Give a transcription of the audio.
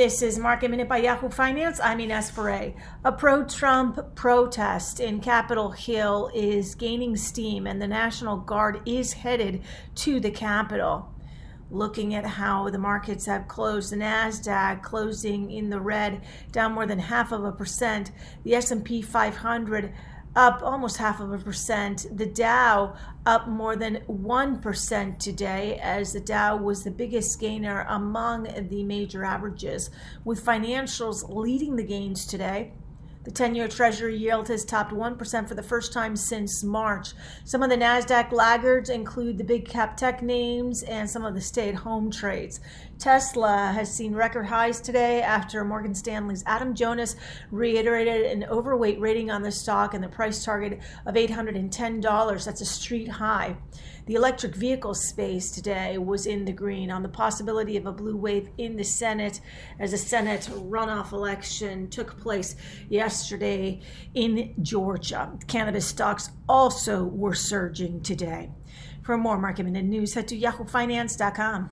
This is Market Minute by Yahoo Finance. I'm Ines Ferre. A pro Trump protest in Capitol Hill is gaining steam, and the National Guard is headed to the Capitol. Looking at how the markets have closed, the Nasdaq closing in the red, down more than half of a percent. The S&P 500 up almost half of a percent. The Dow up more than 1% today, as the Dow was the biggest gainer among the major averages, with financials leading the gains today. The 10 year Treasury yield has topped 1% for the first time since March. Some of the NASDAQ laggards include the big cap tech names and some of the stay at home trades. Tesla has seen record highs today after Morgan Stanley's Adam Jonas reiterated an overweight rating on the stock and the price target of $810. That's a street high. The electric vehicle space today was in the green on the possibility of a blue wave in the Senate as a Senate runoff election took place yesterday in Georgia. Cannabis stocks also were surging today. For more market minute news, head to yahoofinance.com.